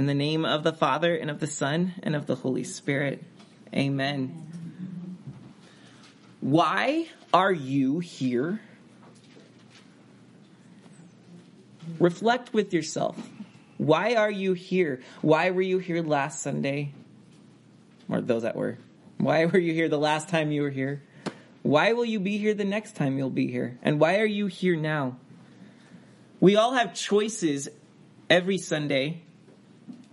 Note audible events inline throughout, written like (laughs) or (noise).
In the name of the Father, and of the Son, and of the Holy Spirit. Amen. Why are you here? Reflect with yourself. Why are you here? Why were you here last Sunday? Or those that were. Why were you here the last time you were here? Why will you be here the next time you'll be here? And why are you here now? We all have choices every Sunday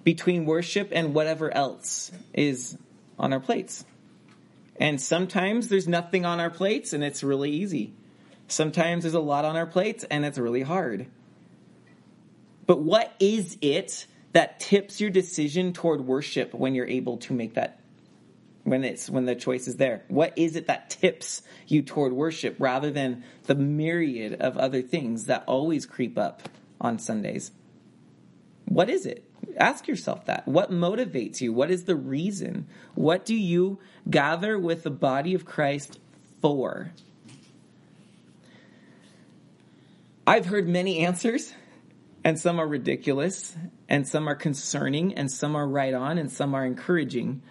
between worship and whatever else is on our plates. And sometimes there's nothing on our plates and it's really easy. Sometimes there's a lot on our plates and it's really hard. But what is it that tips your decision toward worship when you're able to make that when it's when the choice is there? What is it that tips you toward worship rather than the myriad of other things that always creep up on Sundays? What is it? Ask yourself that. What motivates you? What is the reason? What do you gather with the body of Christ for? I've heard many answers, and some are ridiculous, and some are concerning, and some are right on, and some are encouraging.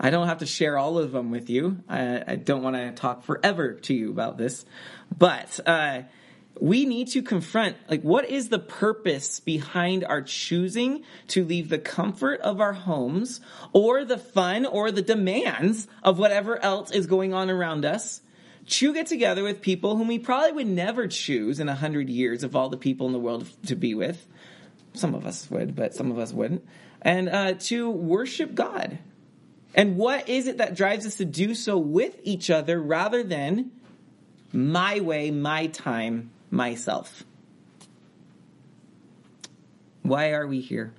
I don't have to share all of them with you. I, I don't want to talk forever to you about this, but uh, we need to confront like what is the purpose behind our choosing to leave the comfort of our homes or the fun or the demands of whatever else is going on around us to get together with people whom we probably would never choose in a hundred years of all the people in the world to be with. Some of us would but some of us wouldn't. And uh, to worship god. And what is it that drives us to do so with each other rather than my way, my time, myself? Why are we here?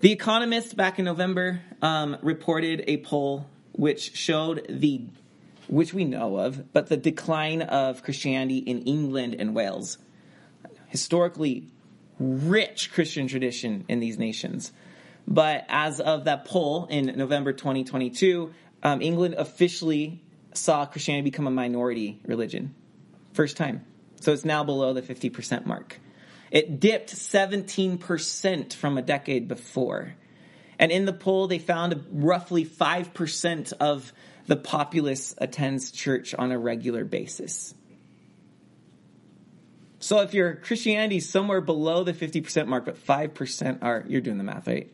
The Economist back in November um, reported a poll which showed the, which we know of, but the decline of Christianity in England and Wales. Historically rich Christian tradition in these nations. But as of that poll in November 2022, um, England officially saw Christianity become a minority religion. First time. So it's now below the 50% mark. It dipped 17% from a decade before. And in the poll, they found roughly 5% of the populace attends church on a regular basis. So if your Christianity is somewhere below the 50% mark, but 5% are, you're doing the math, right?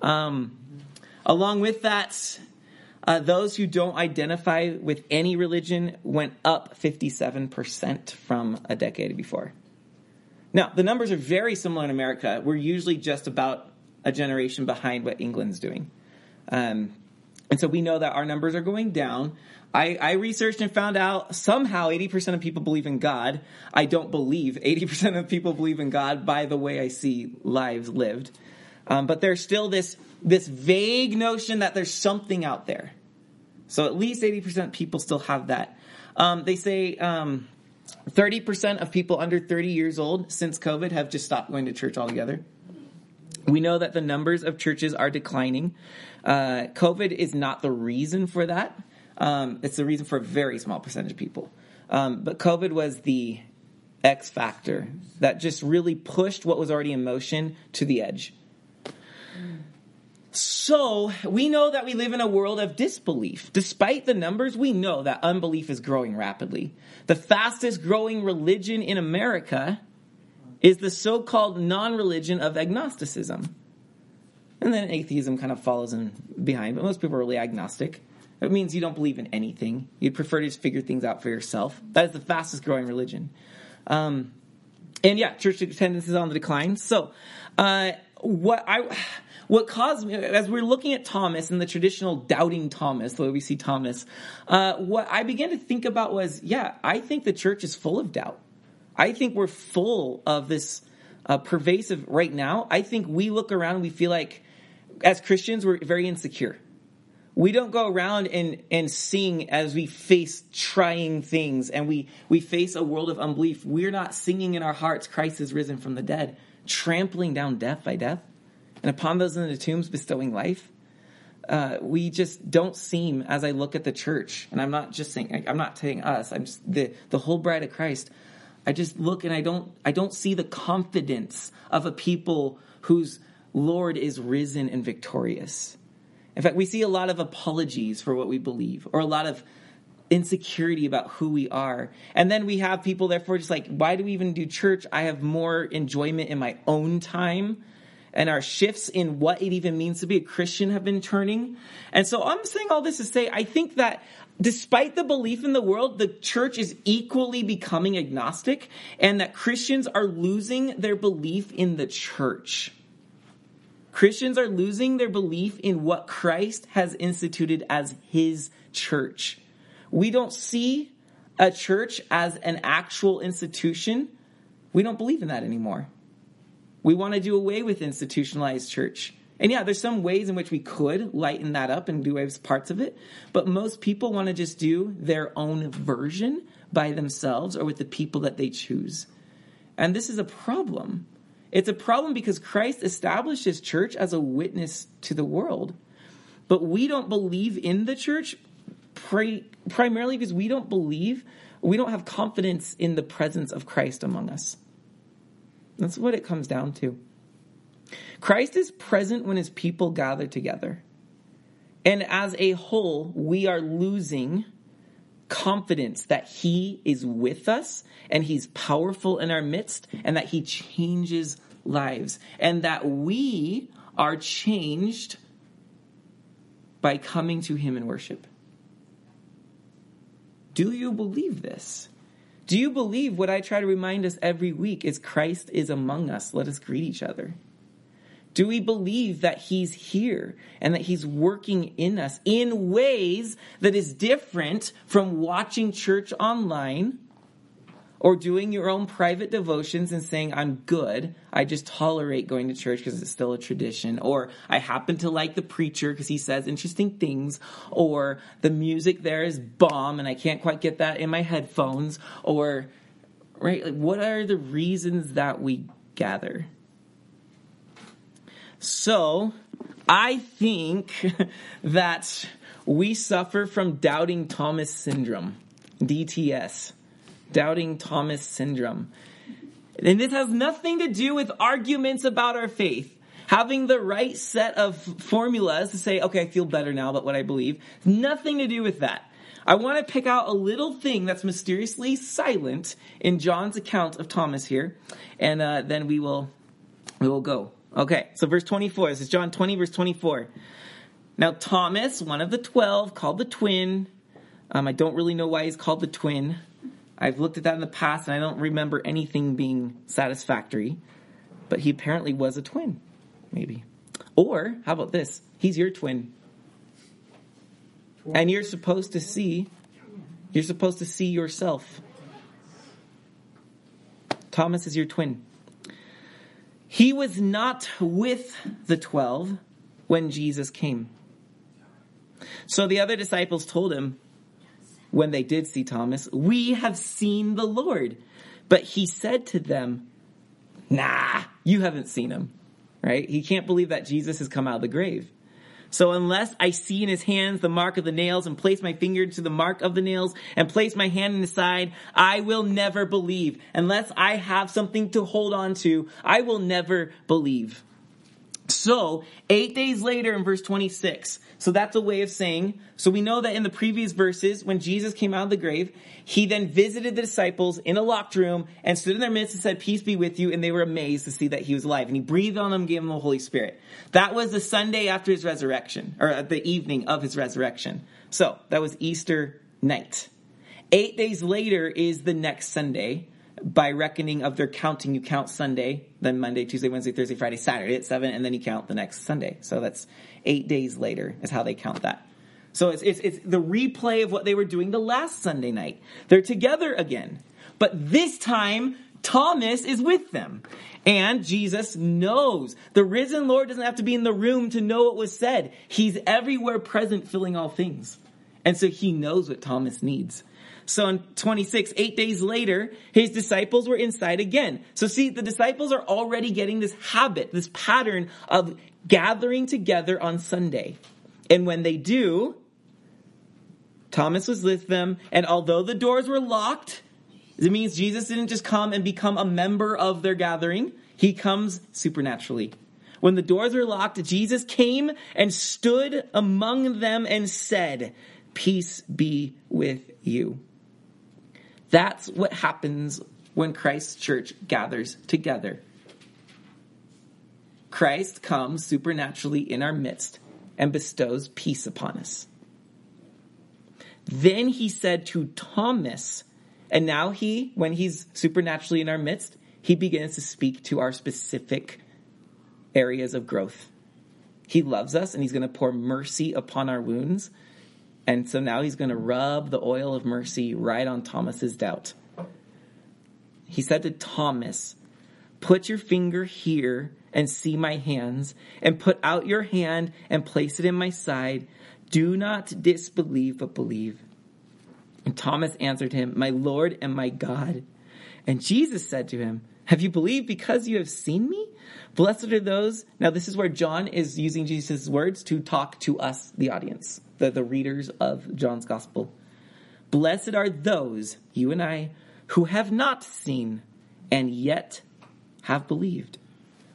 Um, along with that, uh, those who don't identify with any religion went up 57% from a decade before. Now, the numbers are very similar in America. We're usually just about a generation behind what England's doing. Um, and so we know that our numbers are going down. I, I, researched and found out somehow 80% of people believe in God. I don't believe 80% of people believe in God by the way I see lives lived. Um, but there's still this, this vague notion that there's something out there. So at least 80% of people still have that. Um, they say um, 30% of people under 30 years old since COVID have just stopped going to church altogether. We know that the numbers of churches are declining. Uh, COVID is not the reason for that. Um, it's the reason for a very small percentage of people. Um, but COVID was the X factor that just really pushed what was already in motion to the edge. So we know that we live in a world of disbelief. Despite the numbers, we know that unbelief is growing rapidly. The fastest growing religion in America is the so called non religion of agnosticism. And then atheism kind of follows in behind, but most people are really agnostic. It means you don't believe in anything. You'd prefer to just figure things out for yourself. That is the fastest growing religion. Um, and yeah, church attendance is on the decline. So, uh, what I what caused me as we're looking at Thomas and the traditional doubting Thomas, the way we see Thomas, uh, what I began to think about was, yeah, I think the church is full of doubt. I think we're full of this uh, pervasive right now. I think we look around and we feel like, as Christians, we're very insecure. We don't go around and, and sing as we face trying things and we, we face a world of unbelief. We're not singing in our hearts, Christ is risen from the dead, trampling down death by death and upon those in the tombs bestowing life. Uh, we just don't seem, as I look at the church, and I'm not just saying, I'm not saying us, I'm just the, the whole bride of Christ. I just look and I don't, I don't see the confidence of a people whose Lord is risen and victorious. In fact, we see a lot of apologies for what we believe, or a lot of insecurity about who we are. And then we have people, therefore, just like, why do we even do church? I have more enjoyment in my own time. And our shifts in what it even means to be a Christian have been turning. And so I'm saying all this to say, I think that despite the belief in the world, the church is equally becoming agnostic and that Christians are losing their belief in the church. Christians are losing their belief in what Christ has instituted as his church. We don't see a church as an actual institution. We don't believe in that anymore. We want to do away with institutionalized church. And yeah, there's some ways in which we could lighten that up and do away with parts of it, but most people want to just do their own version by themselves or with the people that they choose. And this is a problem. It's a problem because Christ established his church as a witness to the world. But we don't believe in the church pri- primarily because we don't believe, we don't have confidence in the presence of Christ among us. That's what it comes down to. Christ is present when his people gather together. And as a whole, we are losing confidence that he is with us and he's powerful in our midst and that he changes lives and that we are changed by coming to him in worship. Do you believe this? Do you believe what I try to remind us every week is Christ is among us? Let us greet each other. Do we believe that he's here and that he's working in us in ways that is different from watching church online or doing your own private devotions and saying, I'm good. I just tolerate going to church because it's still a tradition. Or I happen to like the preacher because he says interesting things. Or the music there is bomb and I can't quite get that in my headphones. Or, right? Like, what are the reasons that we gather? So, I think (laughs) that we suffer from doubting Thomas syndrome, DTS doubting Thomas syndrome. And this has nothing to do with arguments about our faith. Having the right set of formulas to say, okay, I feel better now about what I believe. Nothing to do with that. I want to pick out a little thing that's mysteriously silent in John's account of Thomas here, and uh, then we will we will go. Okay, so verse 24. This is John 20, verse 24. Now Thomas, one of the twelve, called the twin. Um, I don't really know why he's called the twin. I've looked at that in the past and I don't remember anything being satisfactory. But he apparently was a twin, maybe. Or, how about this? He's your twin. And you're supposed to see, you're supposed to see yourself. Thomas is your twin. He was not with the twelve when Jesus came. So the other disciples told him, when they did see Thomas, We have seen the Lord. But he said to them, Nah, you haven't seen him. Right? He can't believe that Jesus has come out of the grave. So unless I see in his hands the mark of the nails and place my finger to the mark of the nails and place my hand in his side, I will never believe. Unless I have something to hold on to, I will never believe. So, eight days later in verse 26, so that's a way of saying, so we know that in the previous verses, when Jesus came out of the grave, he then visited the disciples in a locked room and stood in their midst and said, peace be with you. And they were amazed to see that he was alive. And he breathed on them, gave them the Holy Spirit. That was the Sunday after his resurrection, or uh, the evening of his resurrection. So, that was Easter night. Eight days later is the next Sunday by reckoning of their counting, you count Sunday, then Monday, Tuesday, Wednesday, Thursday, Friday, Saturday at seven, and then you count the next Sunday. So that's eight days later is how they count that. So it's, it's, it's the replay of what they were doing the last Sunday night. They're together again. But this time, Thomas is with them. And Jesus knows. The risen Lord doesn't have to be in the room to know what was said. He's everywhere present, filling all things. And so he knows what Thomas needs. So in 26, eight days later, his disciples were inside again. So see, the disciples are already getting this habit, this pattern of gathering together on Sunday. And when they do, Thomas was with them, and although the doors were locked, it means Jesus didn't just come and become a member of their gathering. He comes supernaturally. When the doors were locked, Jesus came and stood among them and said, Peace be with you. That's what happens when Christ's church gathers together. Christ comes supernaturally in our midst and bestows peace upon us. Then he said to Thomas, and now he, when he's supernaturally in our midst, he begins to speak to our specific areas of growth. He loves us and he's going to pour mercy upon our wounds. And so now he's going to rub the oil of mercy right on Thomas's doubt. He said to Thomas, Put your finger here and see my hands, and put out your hand and place it in my side. Do not disbelieve, but believe. And Thomas answered him, My Lord and my God. And Jesus said to him, Have you believed because you have seen me? Blessed are those. Now, this is where John is using Jesus' words to talk to us, the audience, the, the readers of John's gospel. Blessed are those, you and I, who have not seen and yet have believed.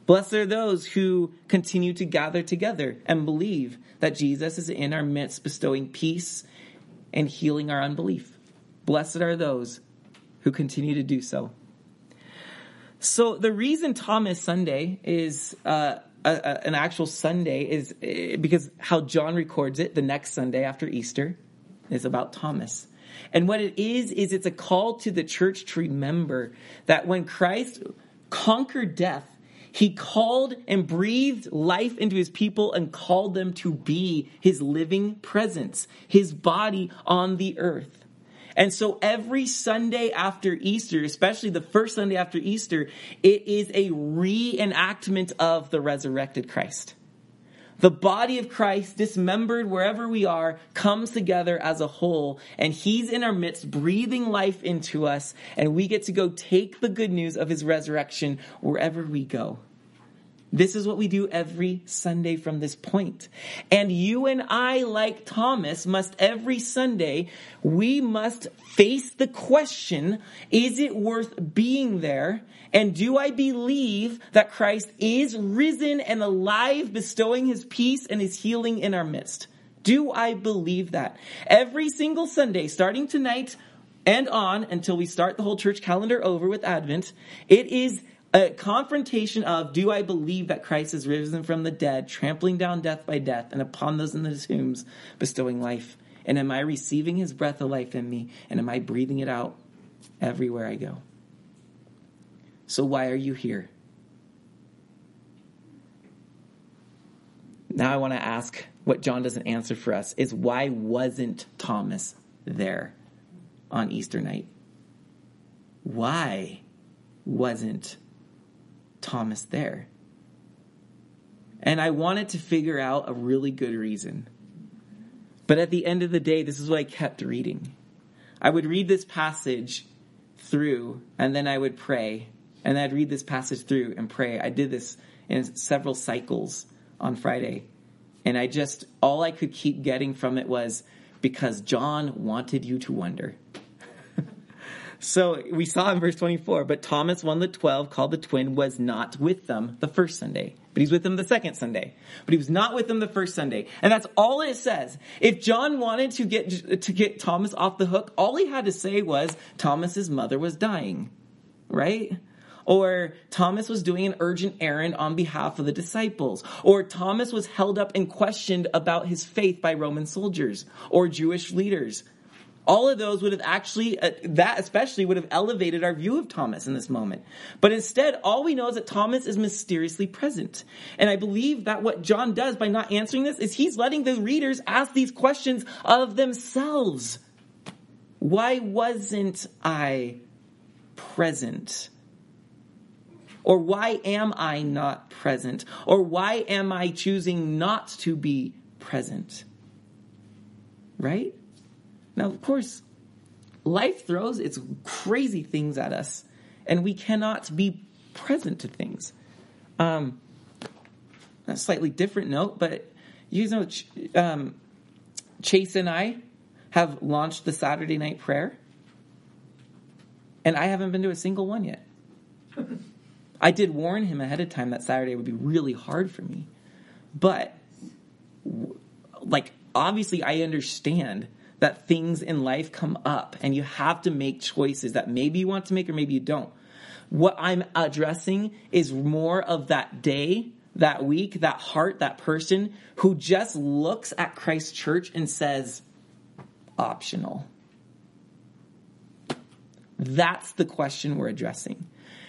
Blessed are those who continue to gather together and believe that Jesus is in our midst, bestowing peace and healing our unbelief. Blessed are those who continue to do so. So, the reason Thomas Sunday is uh, a, a, an actual Sunday is uh, because how John records it the next Sunday after Easter is about Thomas. And what it is, is it's a call to the church to remember that when Christ conquered death, he called and breathed life into his people and called them to be his living presence, his body on the earth. And so every Sunday after Easter, especially the first Sunday after Easter, it is a reenactment of the resurrected Christ. The body of Christ, dismembered wherever we are, comes together as a whole, and He's in our midst, breathing life into us, and we get to go take the good news of His resurrection wherever we go. This is what we do every Sunday from this point. And you and I, like Thomas, must every Sunday, we must face the question, is it worth being there? And do I believe that Christ is risen and alive, bestowing his peace and his healing in our midst? Do I believe that? Every single Sunday, starting tonight and on until we start the whole church calendar over with Advent, it is a confrontation of do I believe that Christ is risen from the dead, trampling down death by death, and upon those in the tombs bestowing life? And am I receiving his breath of life in me? And am I breathing it out everywhere I go? So why are you here? Now I want to ask what John doesn't answer for us is why wasn't Thomas there on Easter night? Why wasn't Thomas there? And I wanted to figure out a really good reason. But at the end of the day, this is what I kept reading. I would read this passage through, and then I would pray, and I'd read this passage through and pray. I did this in several cycles on Friday. And I just, all I could keep getting from it was because John wanted you to wonder. So we saw in verse 24, but Thomas, one of the twelve, called the twin, was not with them the first Sunday, but he's with them the second Sunday. But he was not with them the first Sunday. And that's all it says. If John wanted to get, to get Thomas off the hook, all he had to say was Thomas's mother was dying. Right? Or Thomas was doing an urgent errand on behalf of the disciples. Or Thomas was held up and questioned about his faith by Roman soldiers or Jewish leaders all of those would have actually, uh, that especially would have elevated our view of Thomas in this moment. But instead, all we know is that Thomas is mysteriously present. And I believe that what John does by not answering this is he's letting the readers ask these questions of themselves. Why wasn't I present? Or why am I not present? Or why am I choosing not to be present? Right? Now, of course, life throws its crazy things at us, and we cannot be present to things. Um, a slightly different note, but you know, um, Chase and I have launched the Saturday night prayer, and I haven't been to a single one yet. (laughs) I did warn him ahead of time that Saturday would be really hard for me. But, like, obviously, I understand that things in life come up and you have to make choices that maybe you want to make or maybe you don't. What I'm addressing is more of that day, that week, that heart, that person who just looks at Christ Church and says, optional. That's the question we're addressing.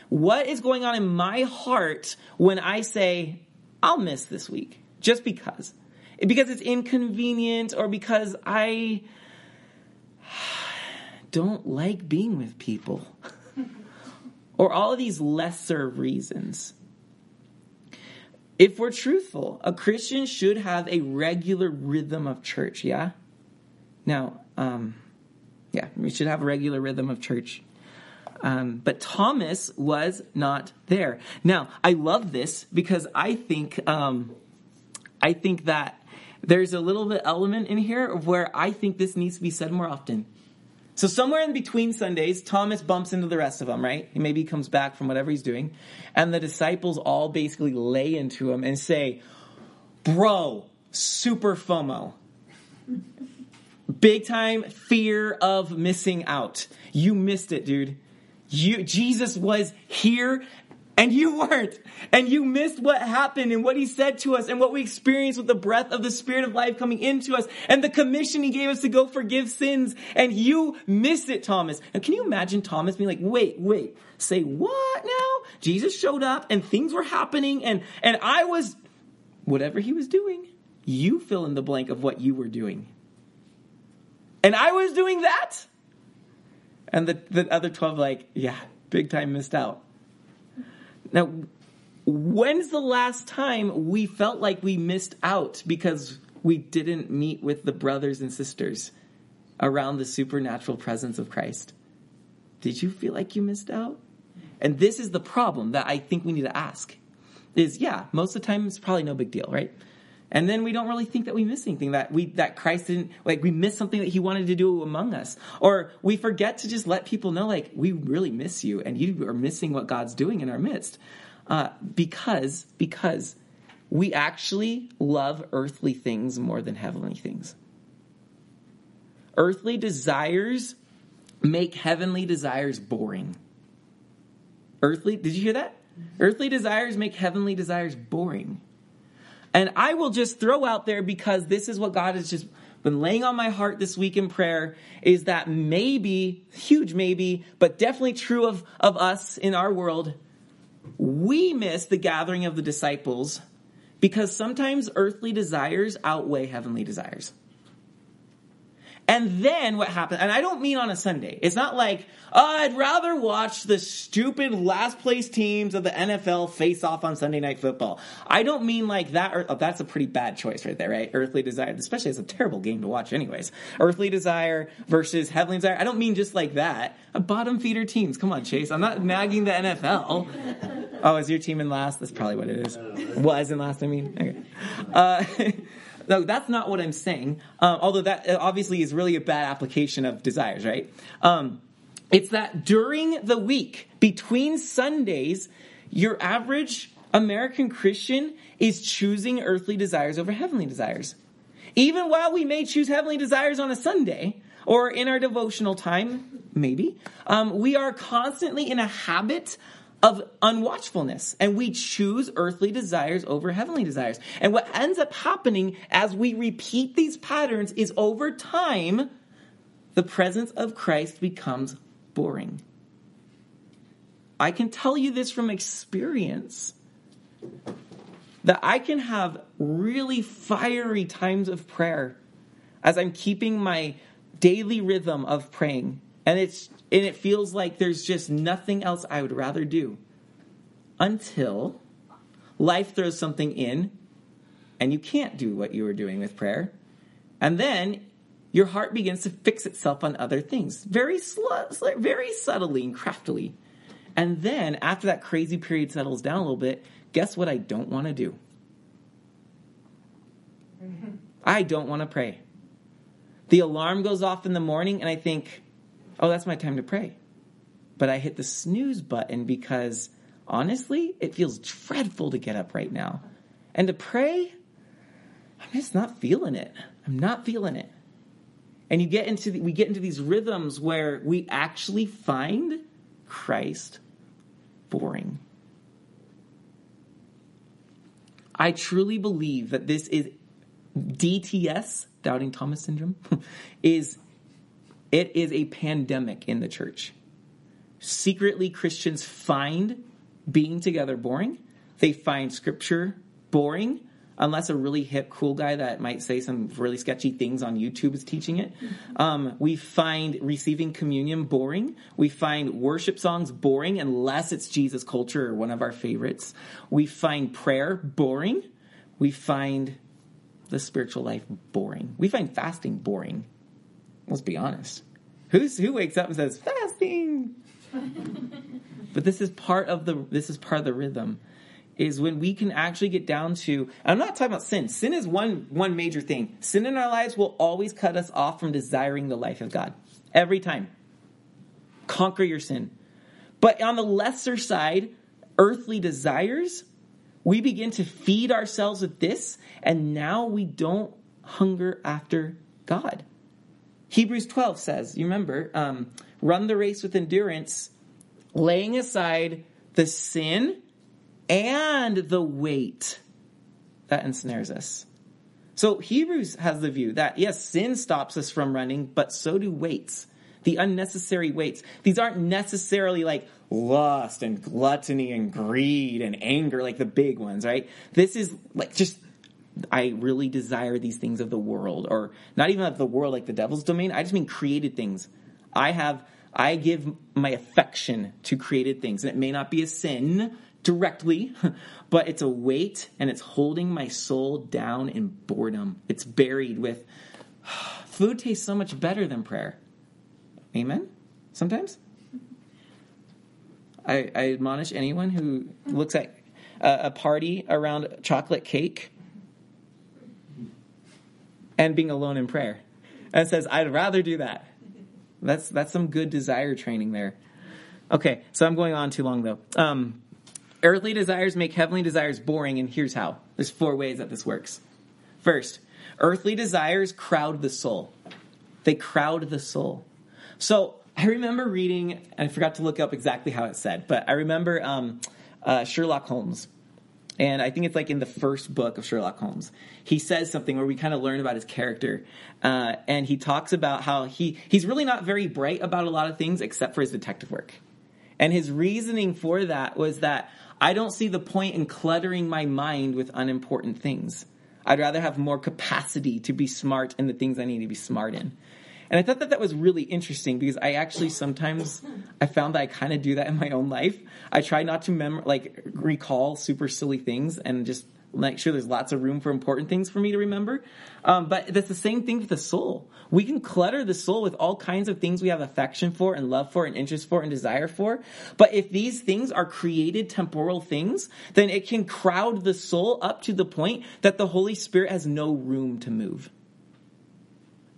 What is going on in my heart when I say, I'll miss this week just because? Because it's inconvenient or because I (sighs) don't like being with people. (laughs) or all of these lesser reasons. If we're truthful, a Christian should have a regular rhythm of church, yeah? Now, um, yeah, we should have a regular rhythm of church. Um, but Thomas was not there. Now, I love this because I think um, I think that there's a little bit element in here of where I think this needs to be said more often. So somewhere in between Sundays, Thomas bumps into the rest of them, right? He maybe comes back from whatever he's doing, and the disciples all basically lay into him and say, "Bro, super FOMO." (laughs) Big time fear of missing out. You missed it, dude. You, Jesus was here and you weren't. And you missed what happened and what he said to us and what we experienced with the breath of the Spirit of life coming into us and the commission he gave us to go forgive sins. And you missed it, Thomas. And can you imagine Thomas being like, wait, wait, say what now? Jesus showed up and things were happening and, and I was, whatever he was doing, you fill in the blank of what you were doing. And I was doing that. And the, the other 12 like, yeah, big time missed out. Now, when's the last time we felt like we missed out because we didn't meet with the brothers and sisters around the supernatural presence of Christ? Did you feel like you missed out? And this is the problem that I think we need to ask. Is yeah, most of the time it's probably no big deal, right? And then we don't really think that we miss anything that we that Christ didn't like we miss something that he wanted to do among us. Or we forget to just let people know like we really miss you and you are missing what God's doing in our midst. Uh, because because we actually love earthly things more than heavenly things. Earthly desires make heavenly desires boring. Earthly, did you hear that? Earthly desires make heavenly desires boring. And I will just throw out there because this is what God has just been laying on my heart this week in prayer is that maybe, huge maybe, but definitely true of, of us in our world, we miss the gathering of the disciples because sometimes earthly desires outweigh heavenly desires. And then what happened, and I don't mean on a Sunday. It's not like, oh, I'd rather watch the stupid last place teams of the NFL face off on Sunday night football. I don't mean like that, or, oh, that's a pretty bad choice right there, right? Earthly desire, especially it's a terrible game to watch anyways. Earthly desire versus heavenly desire. I don't mean just like that. A bottom feeder teams. Come on, Chase. I'm not nagging the NFL. Oh, is your team in last? That's probably what it is. Was in last, I mean. Okay. Uh, (laughs) No, that's not what I'm saying. Um, although that obviously is really a bad application of desires, right? Um, it's that during the week, between Sundays, your average American Christian is choosing earthly desires over heavenly desires. Even while we may choose heavenly desires on a Sunday or in our devotional time, maybe, um, we are constantly in a habit of unwatchfulness and we choose earthly desires over heavenly desires. And what ends up happening as we repeat these patterns is over time, the presence of Christ becomes boring. I can tell you this from experience that I can have really fiery times of prayer as I'm keeping my daily rhythm of praying. And it's and it feels like there's just nothing else I would rather do until life throws something in and you can't do what you were doing with prayer. And then your heart begins to fix itself on other things very, sl- very subtly and craftily. And then after that crazy period settles down a little bit, guess what I don't want to do? Mm-hmm. I don't want to pray. The alarm goes off in the morning and I think, oh, that's my time to pray. But I hit the snooze button because honestly, it feels dreadful to get up right now. And to pray, I'm just not feeling it. I'm not feeling it. And you get into the, we get into these rhythms where we actually find Christ boring. I truly believe that this is DTS, doubting Thomas syndrome, (laughs) is it is a pandemic in the church. Secretly Christians find being together boring. They find scripture boring unless a really hip, cool guy that might say some really sketchy things on YouTube is teaching it. Um, we find receiving communion boring. We find worship songs boring unless it's Jesus culture or one of our favorites. We find prayer boring. We find the spiritual life boring. We find fasting boring. Let's be honest. Who's, who wakes up and says fasting? (laughs) but this is part of the this is part of the rhythm is when we can actually get down to I'm not talking about sin. Sin is one one major thing. Sin in our lives will always cut us off from desiring the life of God. Every time. Conquer your sin. But on the lesser side, earthly desires, we begin to feed ourselves with this, and now we don't hunger after God. Hebrews 12 says, you remember, um, run the race with endurance, laying aside the sin and the weight that ensnares us. So Hebrews has the view that yes, sin stops us from running, but so do weights. The unnecessary weights. These aren't necessarily like lust and gluttony and greed and anger, like the big ones, right? This is like just I really desire these things of the world, or not even of the world like the devil's domain. I just mean created things. I have, I give my affection to created things. And it may not be a sin directly, (laughs) but it's a weight and it's holding my soul down in boredom. It's buried with (sighs) food tastes so much better than prayer. Amen? Sometimes? I, I admonish anyone who looks at a, a party around chocolate cake and being alone in prayer and says, I'd rather do that. That's, that's some good desire training there. Okay, so I'm going on too long though. Um, Earthly desires make heavenly desires boring, and here's how. There's four ways that this works. First, earthly desires crowd the soul. They crowd the soul. So I remember reading, and I forgot to look up exactly how it said, but I remember um, uh, Sherlock Holmes. And I think it's like in the first book of Sherlock Holmes. He says something where we kind of learn about his character. Uh, and he talks about how he, he's really not very bright about a lot of things except for his detective work. And his reasoning for that was that I don't see the point in cluttering my mind with unimportant things. I'd rather have more capacity to be smart in the things I need to be smart in. And I thought that that was really interesting because I actually sometimes I found that I kind of do that in my own life. I try not to mem- like recall super silly things and just make sure there's lots of room for important things for me to remember. Um, but that's the same thing with the soul. We can clutter the soul with all kinds of things we have affection for and love for and interest for and desire for. But if these things are created temporal things, then it can crowd the soul up to the point that the Holy Spirit has no room to move.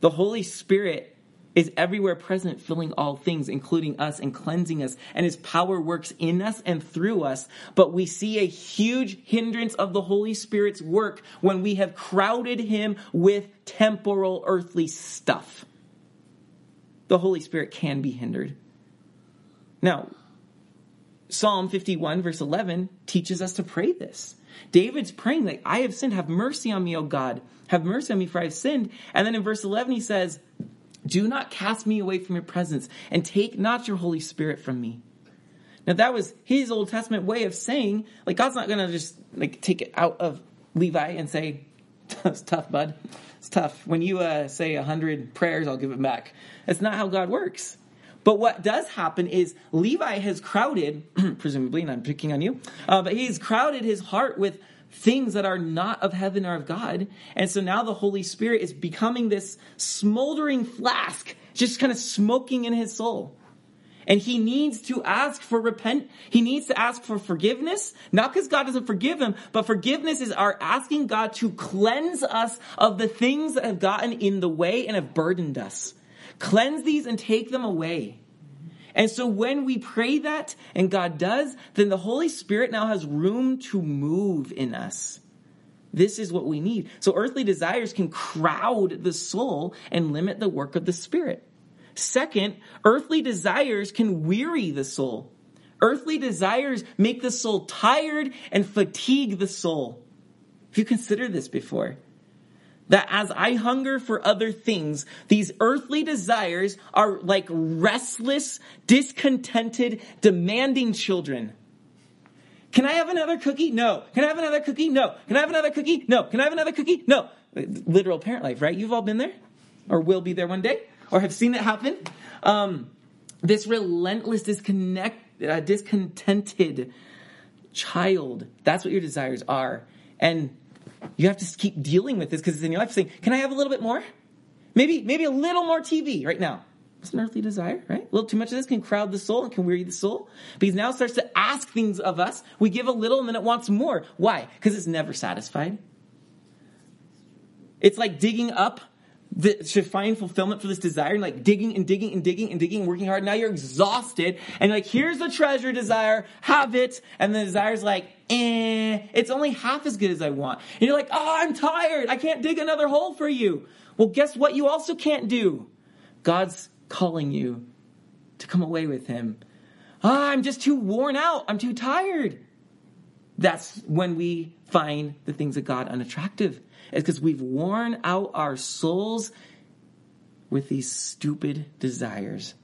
The Holy Spirit is everywhere present, filling all things, including us and cleansing us. And his power works in us and through us. But we see a huge hindrance of the Holy Spirit's work when we have crowded him with temporal earthly stuff. The Holy Spirit can be hindered. Now, Psalm 51, verse 11, teaches us to pray this. David's praying like, I have sinned. Have mercy on me, O God. Have mercy on me, for I have sinned. And then in verse 11, he says, do not cast me away from your presence and take not your Holy Spirit from me. Now that was his Old Testament way of saying, like God's not gonna just like take it out of Levi and say, (laughs) "It's tough, bud. It's tough." When you uh, say a hundred prayers, I'll give it back. That's not how God works. But what does happen is Levi has crowded, (clears throat) presumably, and I'm picking on you, uh, but he's crowded his heart with things that are not of heaven or of God. And so now the Holy Spirit is becoming this smoldering flask, just kind of smoking in his soul. And he needs to ask for repent. He needs to ask for forgiveness, not because God doesn't forgive him, but forgiveness is our asking God to cleanse us of the things that have gotten in the way and have burdened us. Cleanse these and take them away. And so when we pray that and God does, then the Holy Spirit now has room to move in us. This is what we need. So earthly desires can crowd the soul and limit the work of the Spirit. Second, earthly desires can weary the soul. Earthly desires make the soul tired and fatigue the soul. Have you considered this before? That as I hunger for other things, these earthly desires are like restless, discontented, demanding children. Can I have another cookie? No. Can I have another cookie? No. Can I have another cookie? No. Can I have another cookie? No. Literal parent life, right? You've all been there or will be there one day or have seen it happen. Um, this relentless disconnect, uh, discontented child. That's what your desires are. And you have to keep dealing with this because it's in your life saying, can I have a little bit more? Maybe, maybe a little more TV right now. It's an earthly desire, right? A little too much of this can crowd the soul and can weary the soul. Because now it starts to ask things of us. We give a little and then it wants more. Why? Because it's never satisfied. It's like digging up the, to find fulfillment for this desire and like digging and digging and digging and digging working hard. Now you're exhausted and like, here's the treasure desire, have it. And the desire's like, eh, it's only half as good as I want. And you're like, oh, I'm tired. I can't dig another hole for you. Well, guess what? You also can't do. God's calling you to come away with him. Ah, I'm just too worn out. I'm too tired. That's when we find the things of God unattractive. It's because we've worn out our souls with these stupid desires.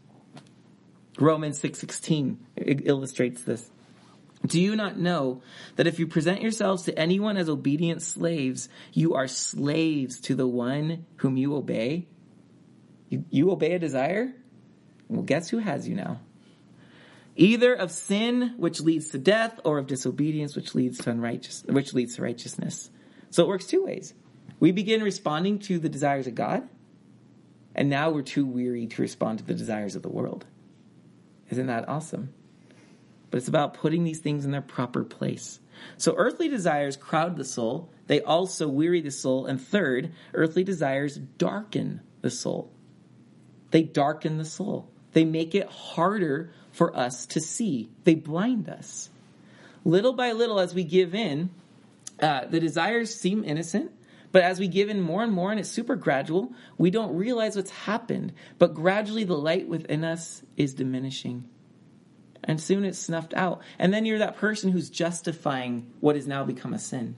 Romans 6:16 illustrates this. Do you not know that if you present yourselves to anyone as obedient slaves, you are slaves to the one whom you obey? You, you obey a desire? Well, guess who has you now? Either of sin, which leads to death, or of disobedience, which leads to unrighteous, which leads to righteousness. So it works two ways. We begin responding to the desires of God, and now we're too weary to respond to the desires of the world. Isn't that awesome? But it's about putting these things in their proper place. So earthly desires crowd the soul. They also weary the soul. And third, earthly desires darken the soul. They darken the soul. They make it harder for us to see. They blind us. Little by little, as we give in, uh, the desires seem innocent, but as we give in more and more, and it's super gradual, we don't realize what's happened. But gradually, the light within us is diminishing. And soon it's snuffed out. And then you're that person who's justifying what has now become a sin.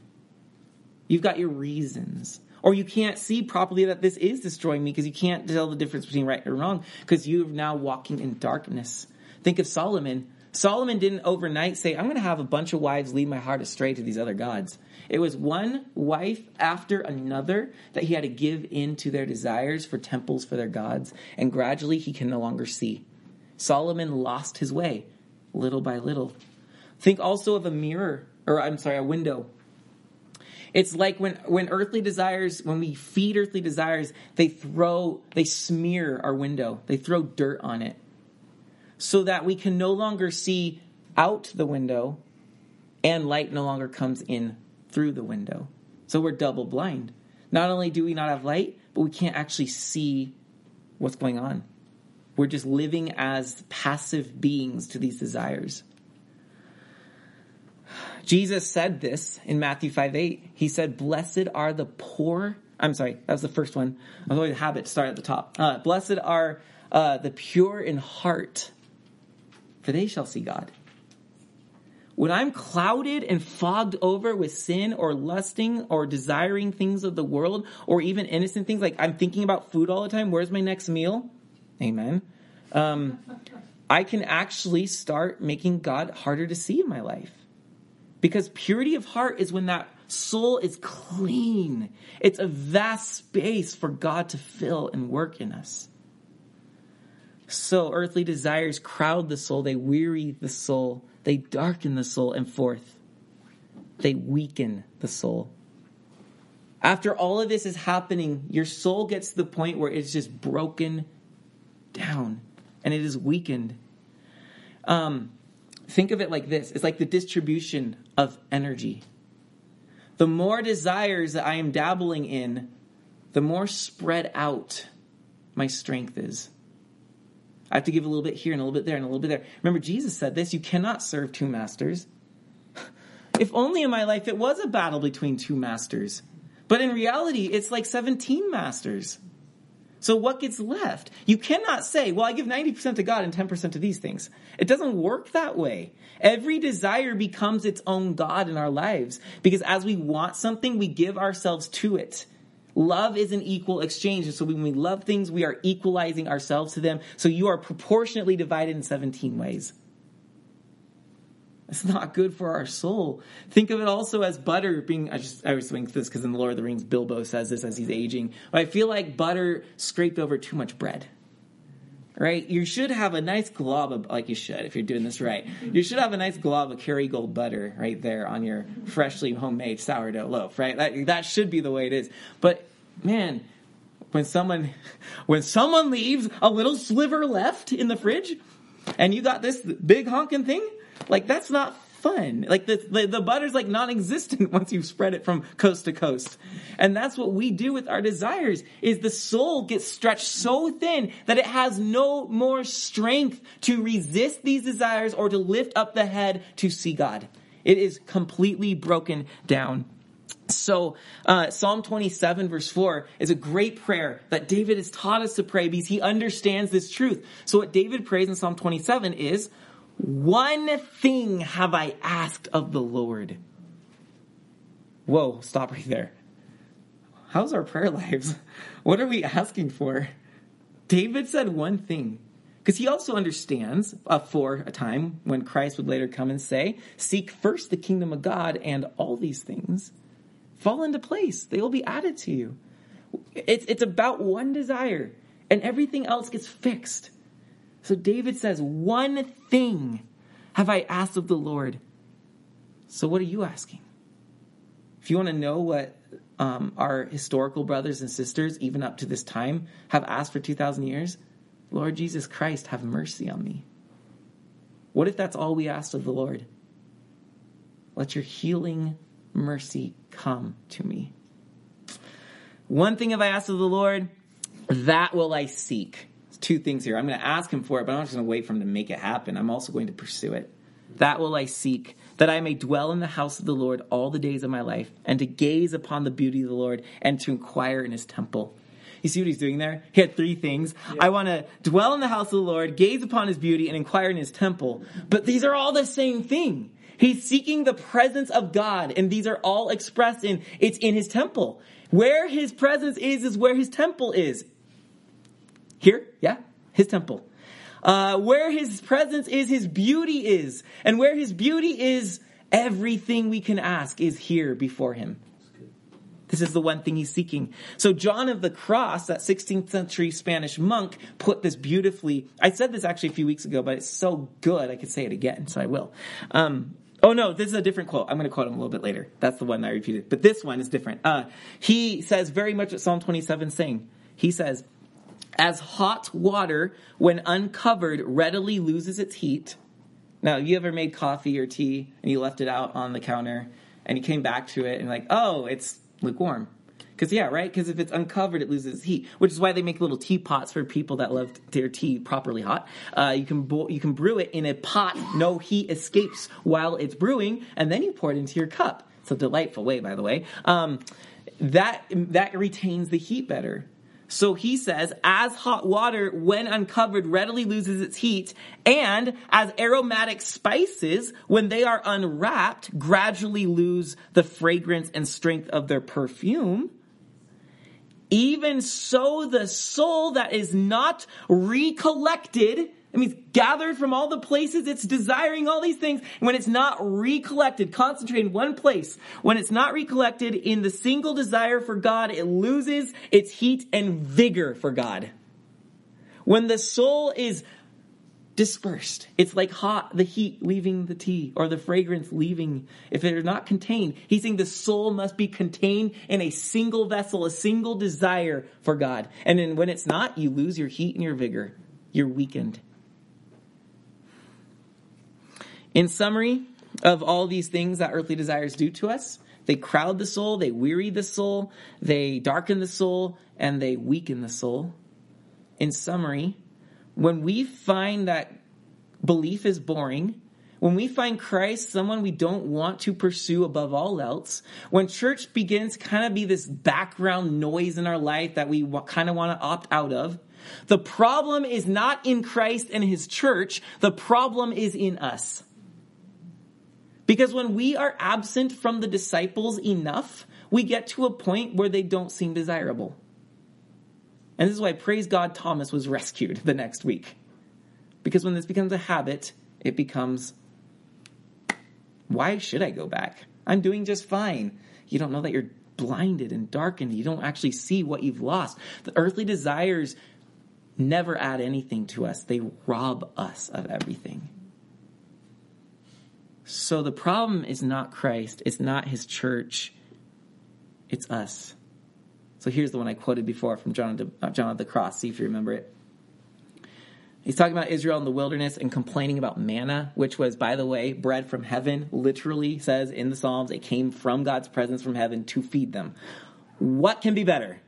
You've got your reasons or you can't see properly that this is destroying me because you can't tell the difference between right and wrong because you're now walking in darkness. Think of Solomon. Solomon didn't overnight say, I'm going to have a bunch of wives lead my heart astray to these other gods. It was one wife after another that he had to give in to their desires for temples for their gods, and gradually he can no longer see. Solomon lost his way little by little. Think also of a mirror, or I'm sorry, a window. It's like when, when earthly desires, when we feed earthly desires, they throw, they smear our window. They throw dirt on it so that we can no longer see out the window and light no longer comes in through the window. So we're double blind. Not only do we not have light, but we can't actually see what's going on. We're just living as passive beings to these desires. Jesus said this in Matthew 5 8. He said, Blessed are the poor. I'm sorry, that was the first one. I was always a habit to start at the top. Uh, Blessed are uh, the pure in heart, for they shall see God. When I'm clouded and fogged over with sin or lusting or desiring things of the world or even innocent things, like I'm thinking about food all the time, where's my next meal? Amen. Um, I can actually start making God harder to see in my life. Because purity of heart is when that soul is clean. It's a vast space for God to fill and work in us. So earthly desires crowd the soul, they weary the soul, they darken the soul, and fourth, they weaken the soul. After all of this is happening, your soul gets to the point where it's just broken down and it is weakened. Um, think of it like this it's like the distribution of energy. The more desires that I am dabbling in, the more spread out my strength is. I have to give a little bit here and a little bit there and a little bit there. Remember, Jesus said this you cannot serve two masters. (laughs) If only in my life it was a battle between two masters. But in reality, it's like 17 masters. So what gets left? You cannot say, well, I give 90% to God and 10% to these things. It doesn't work that way. Every desire becomes its own God in our lives because as we want something, we give ourselves to it. Love is an equal exchange. And so when we love things, we are equalizing ourselves to them. So you are proportionately divided in 17 ways. It's not good for our soul. Think of it also as butter being. I just I was thinking this because in the Lord of the Rings, Bilbo says this as he's aging. But I feel like butter scraped over too much bread. Right? You should have a nice glob of, like you should if you're doing this right. You should have a nice glob of Kerrygold butter right there on your freshly homemade sourdough loaf, right? That, that should be the way it is. But man, when someone when someone leaves a little sliver left in the fridge and you got this big honking thing, like that's not fun. Like the, the, the butter's like non-existent (laughs) once you spread it from coast to coast. And that's what we do with our desires is the soul gets stretched so thin that it has no more strength to resist these desires or to lift up the head to see God. It is completely broken down. So, uh, Psalm 27 verse 4 is a great prayer that David has taught us to pray because he understands this truth. So what David prays in Psalm 27 is, one thing have I asked of the Lord. Whoa, stop right there. How's our prayer (laughs) lives? What are we asking for? David said one thing. Because he also understands uh, for a time when Christ would later come and say, Seek first the kingdom of God, and all these things fall into place. They will be added to you. It's, it's about one desire, and everything else gets fixed. So David says, One thing have I asked of the Lord. So what are you asking? If you want to know what um, our historical brothers and sisters, even up to this time, have asked for 2,000 years, Lord Jesus Christ, have mercy on me. What if that's all we asked of the Lord? Let your healing mercy come to me. One thing have I asked of the Lord, that will I seek two things here. I'm going to ask him for it, but I'm not just going to wait for him to make it happen. I'm also going to pursue it. That will I seek, that I may dwell in the house of the Lord all the days of my life, and to gaze upon the beauty of the Lord, and to inquire in his temple. You see what he's doing there? He had three things. Yeah. I want to dwell in the house of the Lord, gaze upon his beauty, and inquire in his temple. But these are all the same thing. He's seeking the presence of God, and these are all expressed in it's in his temple. Where his presence is, is where his temple is. Here, yeah, his temple. Uh, where his presence is, his beauty is. And where his beauty is, everything we can ask is here before him. This is the one thing he's seeking. So John of the Cross, that 16th century Spanish monk, put this beautifully. I said this actually a few weeks ago, but it's so good I could say it again, so I will. Um, oh no, this is a different quote. I'm going to quote him a little bit later. That's the one I repeated. But this one is different. Uh, he says very much what Psalm 27 saying. He says, as hot water, when uncovered, readily loses its heat. Now, you ever made coffee or tea and you left it out on the counter and you came back to it and like, oh, it's lukewarm. Because yeah, right. Because if it's uncovered, it loses heat, which is why they make little teapots for people that love their tea properly hot. Uh, you can bo- you can brew it in a pot, no heat escapes while it's brewing, and then you pour it into your cup. It's a delightful way, by the way. Um, that that retains the heat better. So he says, as hot water, when uncovered, readily loses its heat, and as aromatic spices, when they are unwrapped, gradually lose the fragrance and strength of their perfume, even so the soul that is not recollected it means gathered from all the places it's desiring all these things. When it's not recollected, concentrated in one place, when it's not recollected in the single desire for God, it loses its heat and vigor for God. When the soul is dispersed, it's like hot, the heat leaving the tea or the fragrance leaving. If they're not contained, he's saying the soul must be contained in a single vessel, a single desire for God. And then when it's not, you lose your heat and your vigor. You're weakened. In summary of all these things that earthly desires do to us, they crowd the soul, they weary the soul, they darken the soul, and they weaken the soul. In summary, when we find that belief is boring, when we find Christ someone we don't want to pursue above all else, when church begins kind of be this background noise in our life that we kind of want to opt out of, the problem is not in Christ and his church, the problem is in us. Because when we are absent from the disciples enough, we get to a point where they don't seem desirable. And this is why, praise God, Thomas was rescued the next week. Because when this becomes a habit, it becomes, why should I go back? I'm doing just fine. You don't know that you're blinded and darkened. You don't actually see what you've lost. The earthly desires never add anything to us, they rob us of everything. So the problem is not Christ, it's not his church, it's us. So here's the one I quoted before from John, uh, John of the Cross. See if you remember it. He's talking about Israel in the wilderness and complaining about manna, which was, by the way, bread from heaven. Literally says in the Psalms, it came from God's presence from heaven to feed them. What can be better?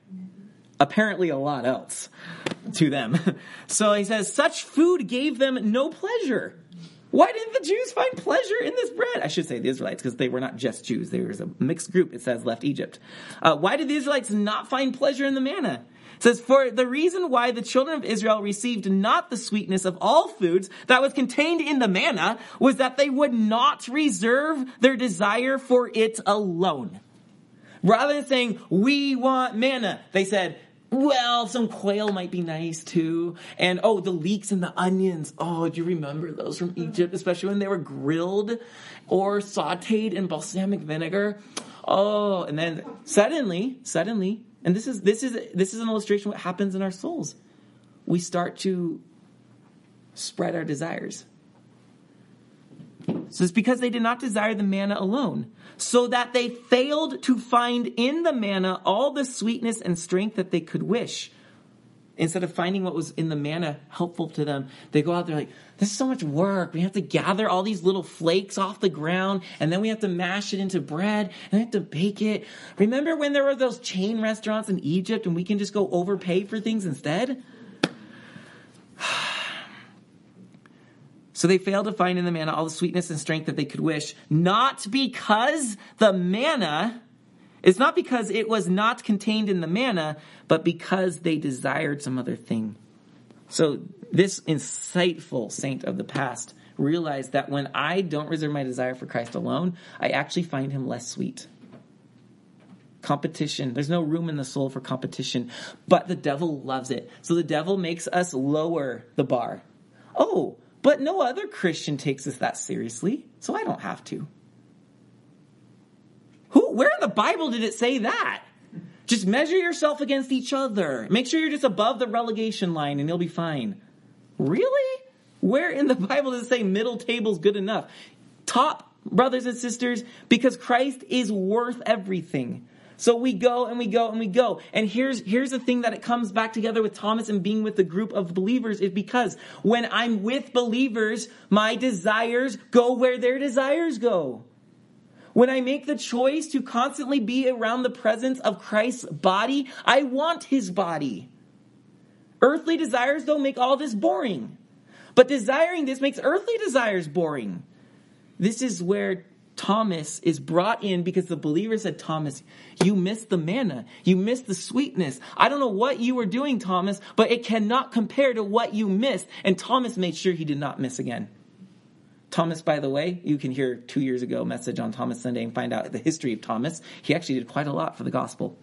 Apparently, a lot else to them. (laughs) So he says, such food gave them no pleasure. Why didn't the Jews find pleasure in this bread? I should say the Israelites, because they were not just Jews. There was a mixed group, it says, left Egypt. Uh, why did the Israelites not find pleasure in the manna? It says, For the reason why the children of Israel received not the sweetness of all foods that was contained in the manna was that they would not reserve their desire for it alone. Rather than saying, we want manna, they said, well, some quail might be nice too. And oh, the leeks and the onions. Oh, do you remember those from mm-hmm. Egypt, especially when they were grilled or sauteed in balsamic vinegar? Oh, and then suddenly, suddenly, and this is this is this is an illustration of what happens in our souls. We start to spread our desires. So it's because they did not desire the manna alone, so that they failed to find in the manna all the sweetness and strength that they could wish. Instead of finding what was in the manna helpful to them, they go out there like, this is so much work. We have to gather all these little flakes off the ground, and then we have to mash it into bread, and we have to bake it. Remember when there were those chain restaurants in Egypt and we can just go overpay for things instead? So they failed to find in the manna all the sweetness and strength that they could wish, not because the manna, it's not because it was not contained in the manna, but because they desired some other thing. So this insightful saint of the past realized that when I don't reserve my desire for Christ alone, I actually find him less sweet. Competition. There's no room in the soul for competition, but the devil loves it. So the devil makes us lower the bar. Oh, but no other Christian takes us that seriously, so I don't have to. Who, where in the Bible did it say that? Just measure yourself against each other. Make sure you're just above the relegation line and you'll be fine. Really? Where in the Bible does it say middle table's good enough? Top, brothers and sisters, because Christ is worth everything. So we go and we go and we go. And here's, here's the thing that it comes back together with Thomas and being with the group of believers is because when I'm with believers, my desires go where their desires go. When I make the choice to constantly be around the presence of Christ's body, I want his body. Earthly desires don't make all this boring. But desiring this makes earthly desires boring. This is where Thomas is brought in because the believer said, Thomas, you missed the manna. You missed the sweetness. I don't know what you were doing, Thomas, but it cannot compare to what you missed. And Thomas made sure he did not miss again. Thomas, by the way, you can hear two years ago message on Thomas Sunday and find out the history of Thomas. He actually did quite a lot for the gospel.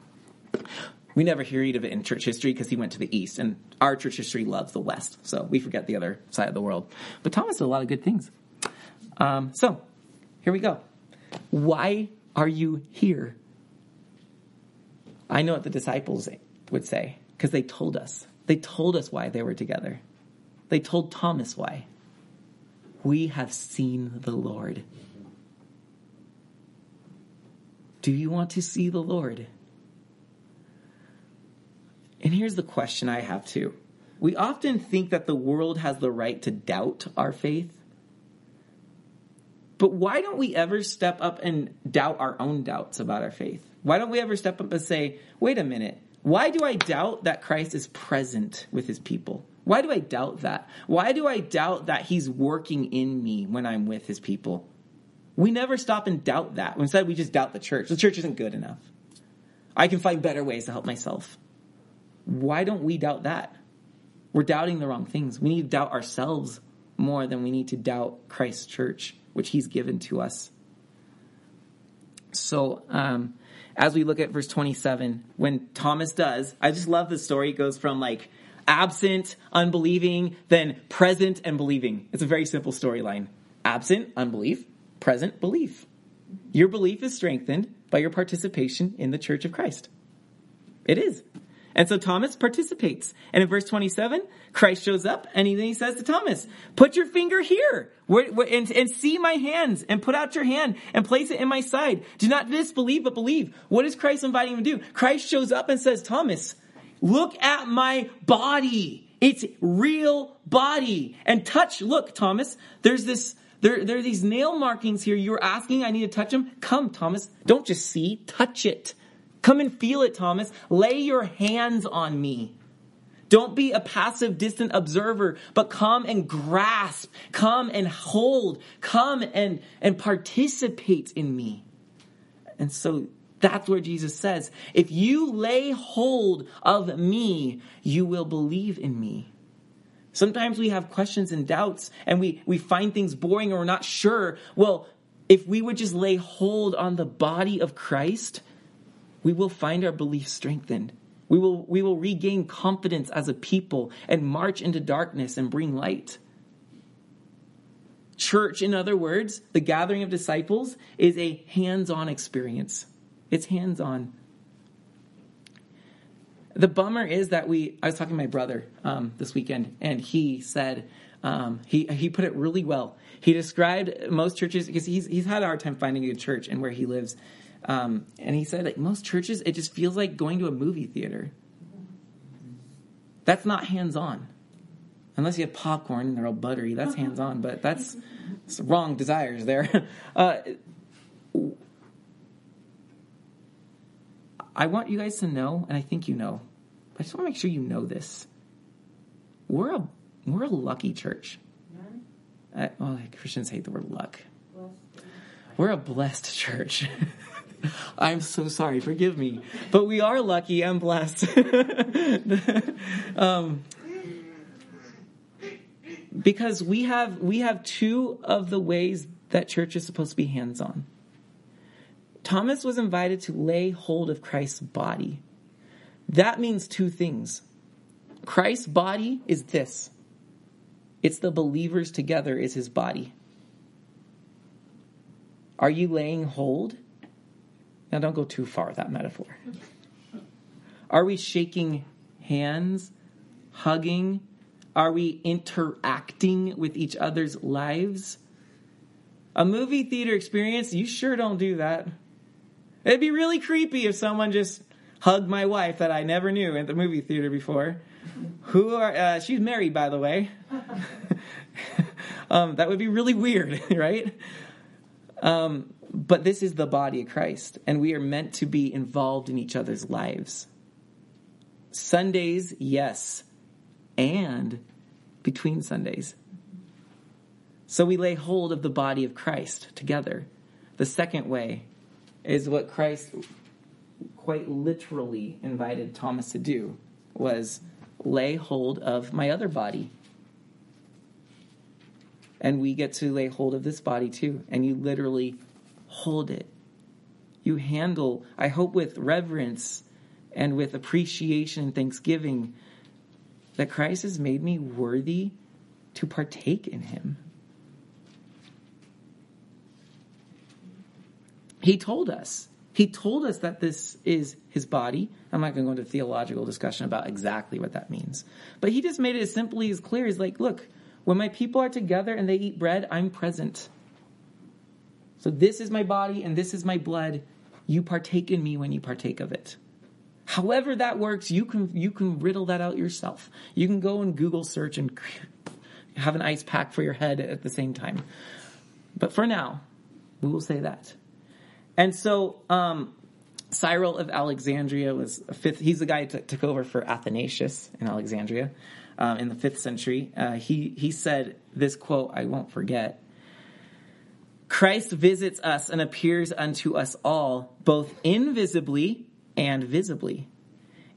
We never hear of it in church history because he went to the east, and our church history loves the west, so we forget the other side of the world. But Thomas did a lot of good things. Um, so here we go. Why are you here? I know what the disciples would say because they told us. They told us why they were together. They told Thomas why. We have seen the Lord. Do you want to see the Lord? And here's the question I have too. We often think that the world has the right to doubt our faith. But why don't we ever step up and doubt our own doubts about our faith? Why don't we ever step up and say, wait a minute, why do I doubt that Christ is present with his people? Why do I doubt that? Why do I doubt that he's working in me when I'm with his people? We never stop and doubt that. Instead, we just doubt the church. The church isn't good enough. I can find better ways to help myself. Why don't we doubt that? We're doubting the wrong things. We need to doubt ourselves more than we need to doubt Christ's church, which he's given to us. So, um, as we look at verse 27, when Thomas does, I just love the story. It goes from like absent, unbelieving, then present and believing. It's a very simple storyline. Absent, unbelief, present, belief. Your belief is strengthened by your participation in the church of Christ. It is. And so Thomas participates. And in verse 27, Christ shows up and he, then he says to Thomas, put your finger here where, where, and, and see my hands and put out your hand and place it in my side. Do not disbelieve, but believe. What is Christ inviting him to do? Christ shows up and says, Thomas, look at my body. It's real body and touch. Look, Thomas, there's this, there, there are these nail markings here. You're asking, I need to touch them. Come, Thomas. Don't just see, touch it. Come and feel it, Thomas. Lay your hands on me. Don't be a passive, distant observer, but come and grasp, come and hold, come and, and participate in me. And so that's where Jesus says, if you lay hold of me, you will believe in me. Sometimes we have questions and doubts and we, we find things boring or we're not sure. Well, if we would just lay hold on the body of Christ, we will find our belief strengthened. We will, we will regain confidence as a people and march into darkness and bring light. Church, in other words, the gathering of disciples is a hands on experience. It's hands on. The bummer is that we, I was talking to my brother um, this weekend, and he said, um, he, he put it really well. He described most churches, because he's, he's had a hard time finding a church and where he lives. Um, and he said, like most churches, it just feels like going to a movie theater. That's not hands on. Unless you have popcorn and they're all buttery, that's hands on, but that's, that's wrong desires there. (laughs) Uh, I want you guys to know, and I think you know, but I just want to make sure you know this. We're a we're a lucky church. I, well, Christians hate the word luck. We're a blessed church. (laughs) (laughs) I'm so sorry, forgive me. But we are lucky and blessed. (laughs) um, because we have we have two of the ways that church is supposed to be hands-on. Thomas was invited to lay hold of Christ's body. That means two things. Christ's body is this. It's the believers together is his body. Are you laying hold now, don't go too far with that metaphor. Are we shaking hands, hugging? Are we interacting with each other's lives? A movie theater experience, you sure don't do that. It'd be really creepy if someone just hugged my wife that I never knew at the movie theater before. Who are, uh, she's married, by the way. (laughs) um, that would be really weird, (laughs) right? Um, but this is the body of Christ, and we are meant to be involved in each other's lives. Sundays, yes, and between Sundays. So we lay hold of the body of Christ together. The second way is what Christ quite literally invited Thomas to do was lay hold of my other body. And we get to lay hold of this body too. And you literally hold it. You handle, I hope, with reverence and with appreciation and thanksgiving that Christ has made me worthy to partake in him. He told us. He told us that this is his body. I'm not going to go into theological discussion about exactly what that means. But he just made it as simply as clear as like, look, when my people are together and they eat bread, I'm present. So this is my body and this is my blood. You partake in me when you partake of it. However that works, you can you can riddle that out yourself. You can go and Google search and (laughs) have an ice pack for your head at the same time. But for now, we will say that. And so um, Cyril of Alexandria was a fifth. He's the guy that took over for Athanasius in Alexandria. um, in the fifth century. Uh, he he said this quote I won't forget. Christ visits us and appears unto us all, both invisibly and visibly.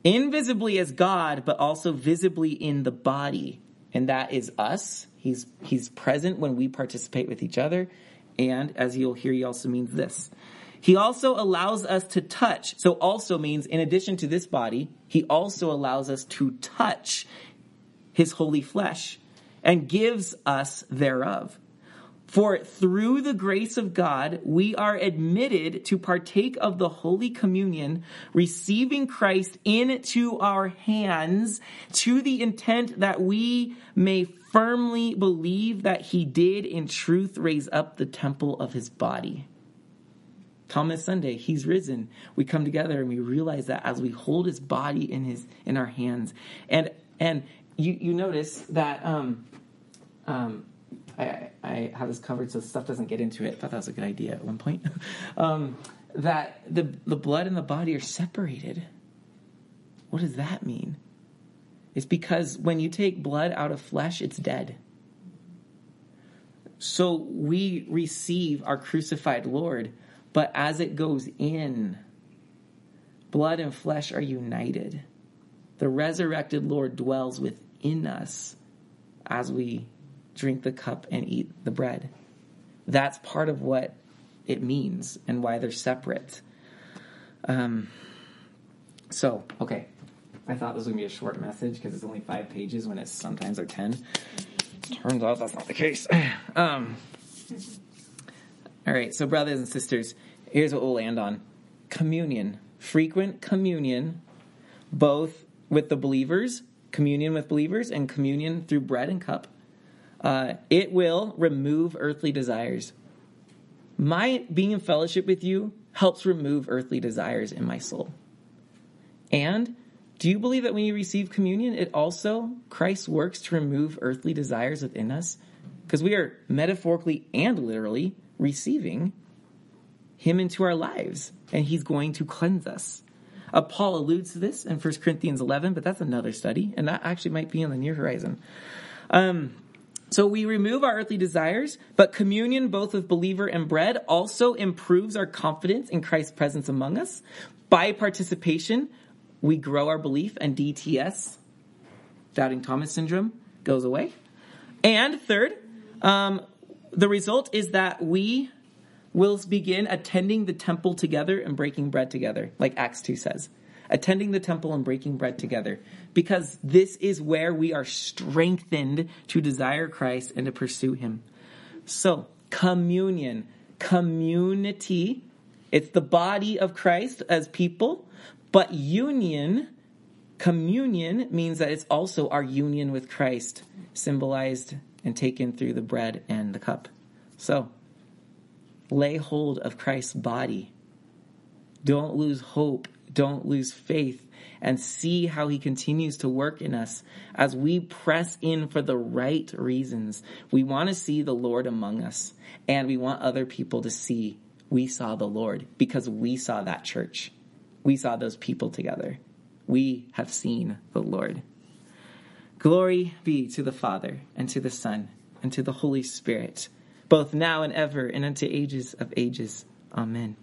Invisibly as God, but also visibly in the body, and that is us. He's he's present when we participate with each other, and as you'll hear, he also means this. He also allows us to touch. So also means in addition to this body, he also allows us to touch his holy flesh and gives us thereof. For through the grace of God, we are admitted to partake of the Holy Communion, receiving Christ into our hands to the intent that we may firmly believe that he did in truth raise up the temple of his body. Thomas Sunday, he's risen. We come together and we realize that as we hold his body in his in our hands. And and you, you notice that um, um, I, I have this covered so stuff doesn't get into it. I thought that was a good idea at one point. (laughs) um, that the, the blood and the body are separated. What does that mean? It's because when you take blood out of flesh, it's dead. So we receive our crucified Lord, but as it goes in, blood and flesh are united. The resurrected Lord dwells within us as we drink the cup and eat the bread. That's part of what it means and why they're separate. Um, so, okay. I thought this was going to be a short message because it's only five pages when it's sometimes are ten. Turns out that's not the case. (clears throat) Um, all right, so brothers and sisters, here's what we'll land on communion. Frequent communion, both with the believers, communion with believers, and communion through bread and cup uh, it will remove earthly desires. My being in fellowship with you helps remove earthly desires in my soul. And do you believe that when you receive communion, it also, Christ works to remove earthly desires within us? Because we are metaphorically and literally receiving Him into our lives, and He's going to cleanse us. Uh, Paul alludes to this in 1 Corinthians 11, but that's another study, and that actually might be on the near horizon. Um, so we remove our earthly desires, but communion, both with believer and bread, also improves our confidence in Christ's presence among us. By participation, we grow our belief, and DTS, doubting Thomas syndrome, goes away. And third, um, the result is that we will begin attending the temple together and breaking bread together, like Acts 2 says attending the temple and breaking bread together, because this is where we are strengthened to desire Christ and to pursue Him. So, communion, community, it's the body of Christ as people, but union, communion means that it's also our union with Christ, symbolized and taken through the bread and the cup. So, lay hold of Christ's body. Don't lose hope don't lose faith and see how he continues to work in us as we press in for the right reasons. We want to see the Lord among us and we want other people to see we saw the Lord because we saw that church. We saw those people together. We have seen the Lord. Glory be to the Father and to the Son and to the Holy Spirit, both now and ever and unto ages of ages. Amen.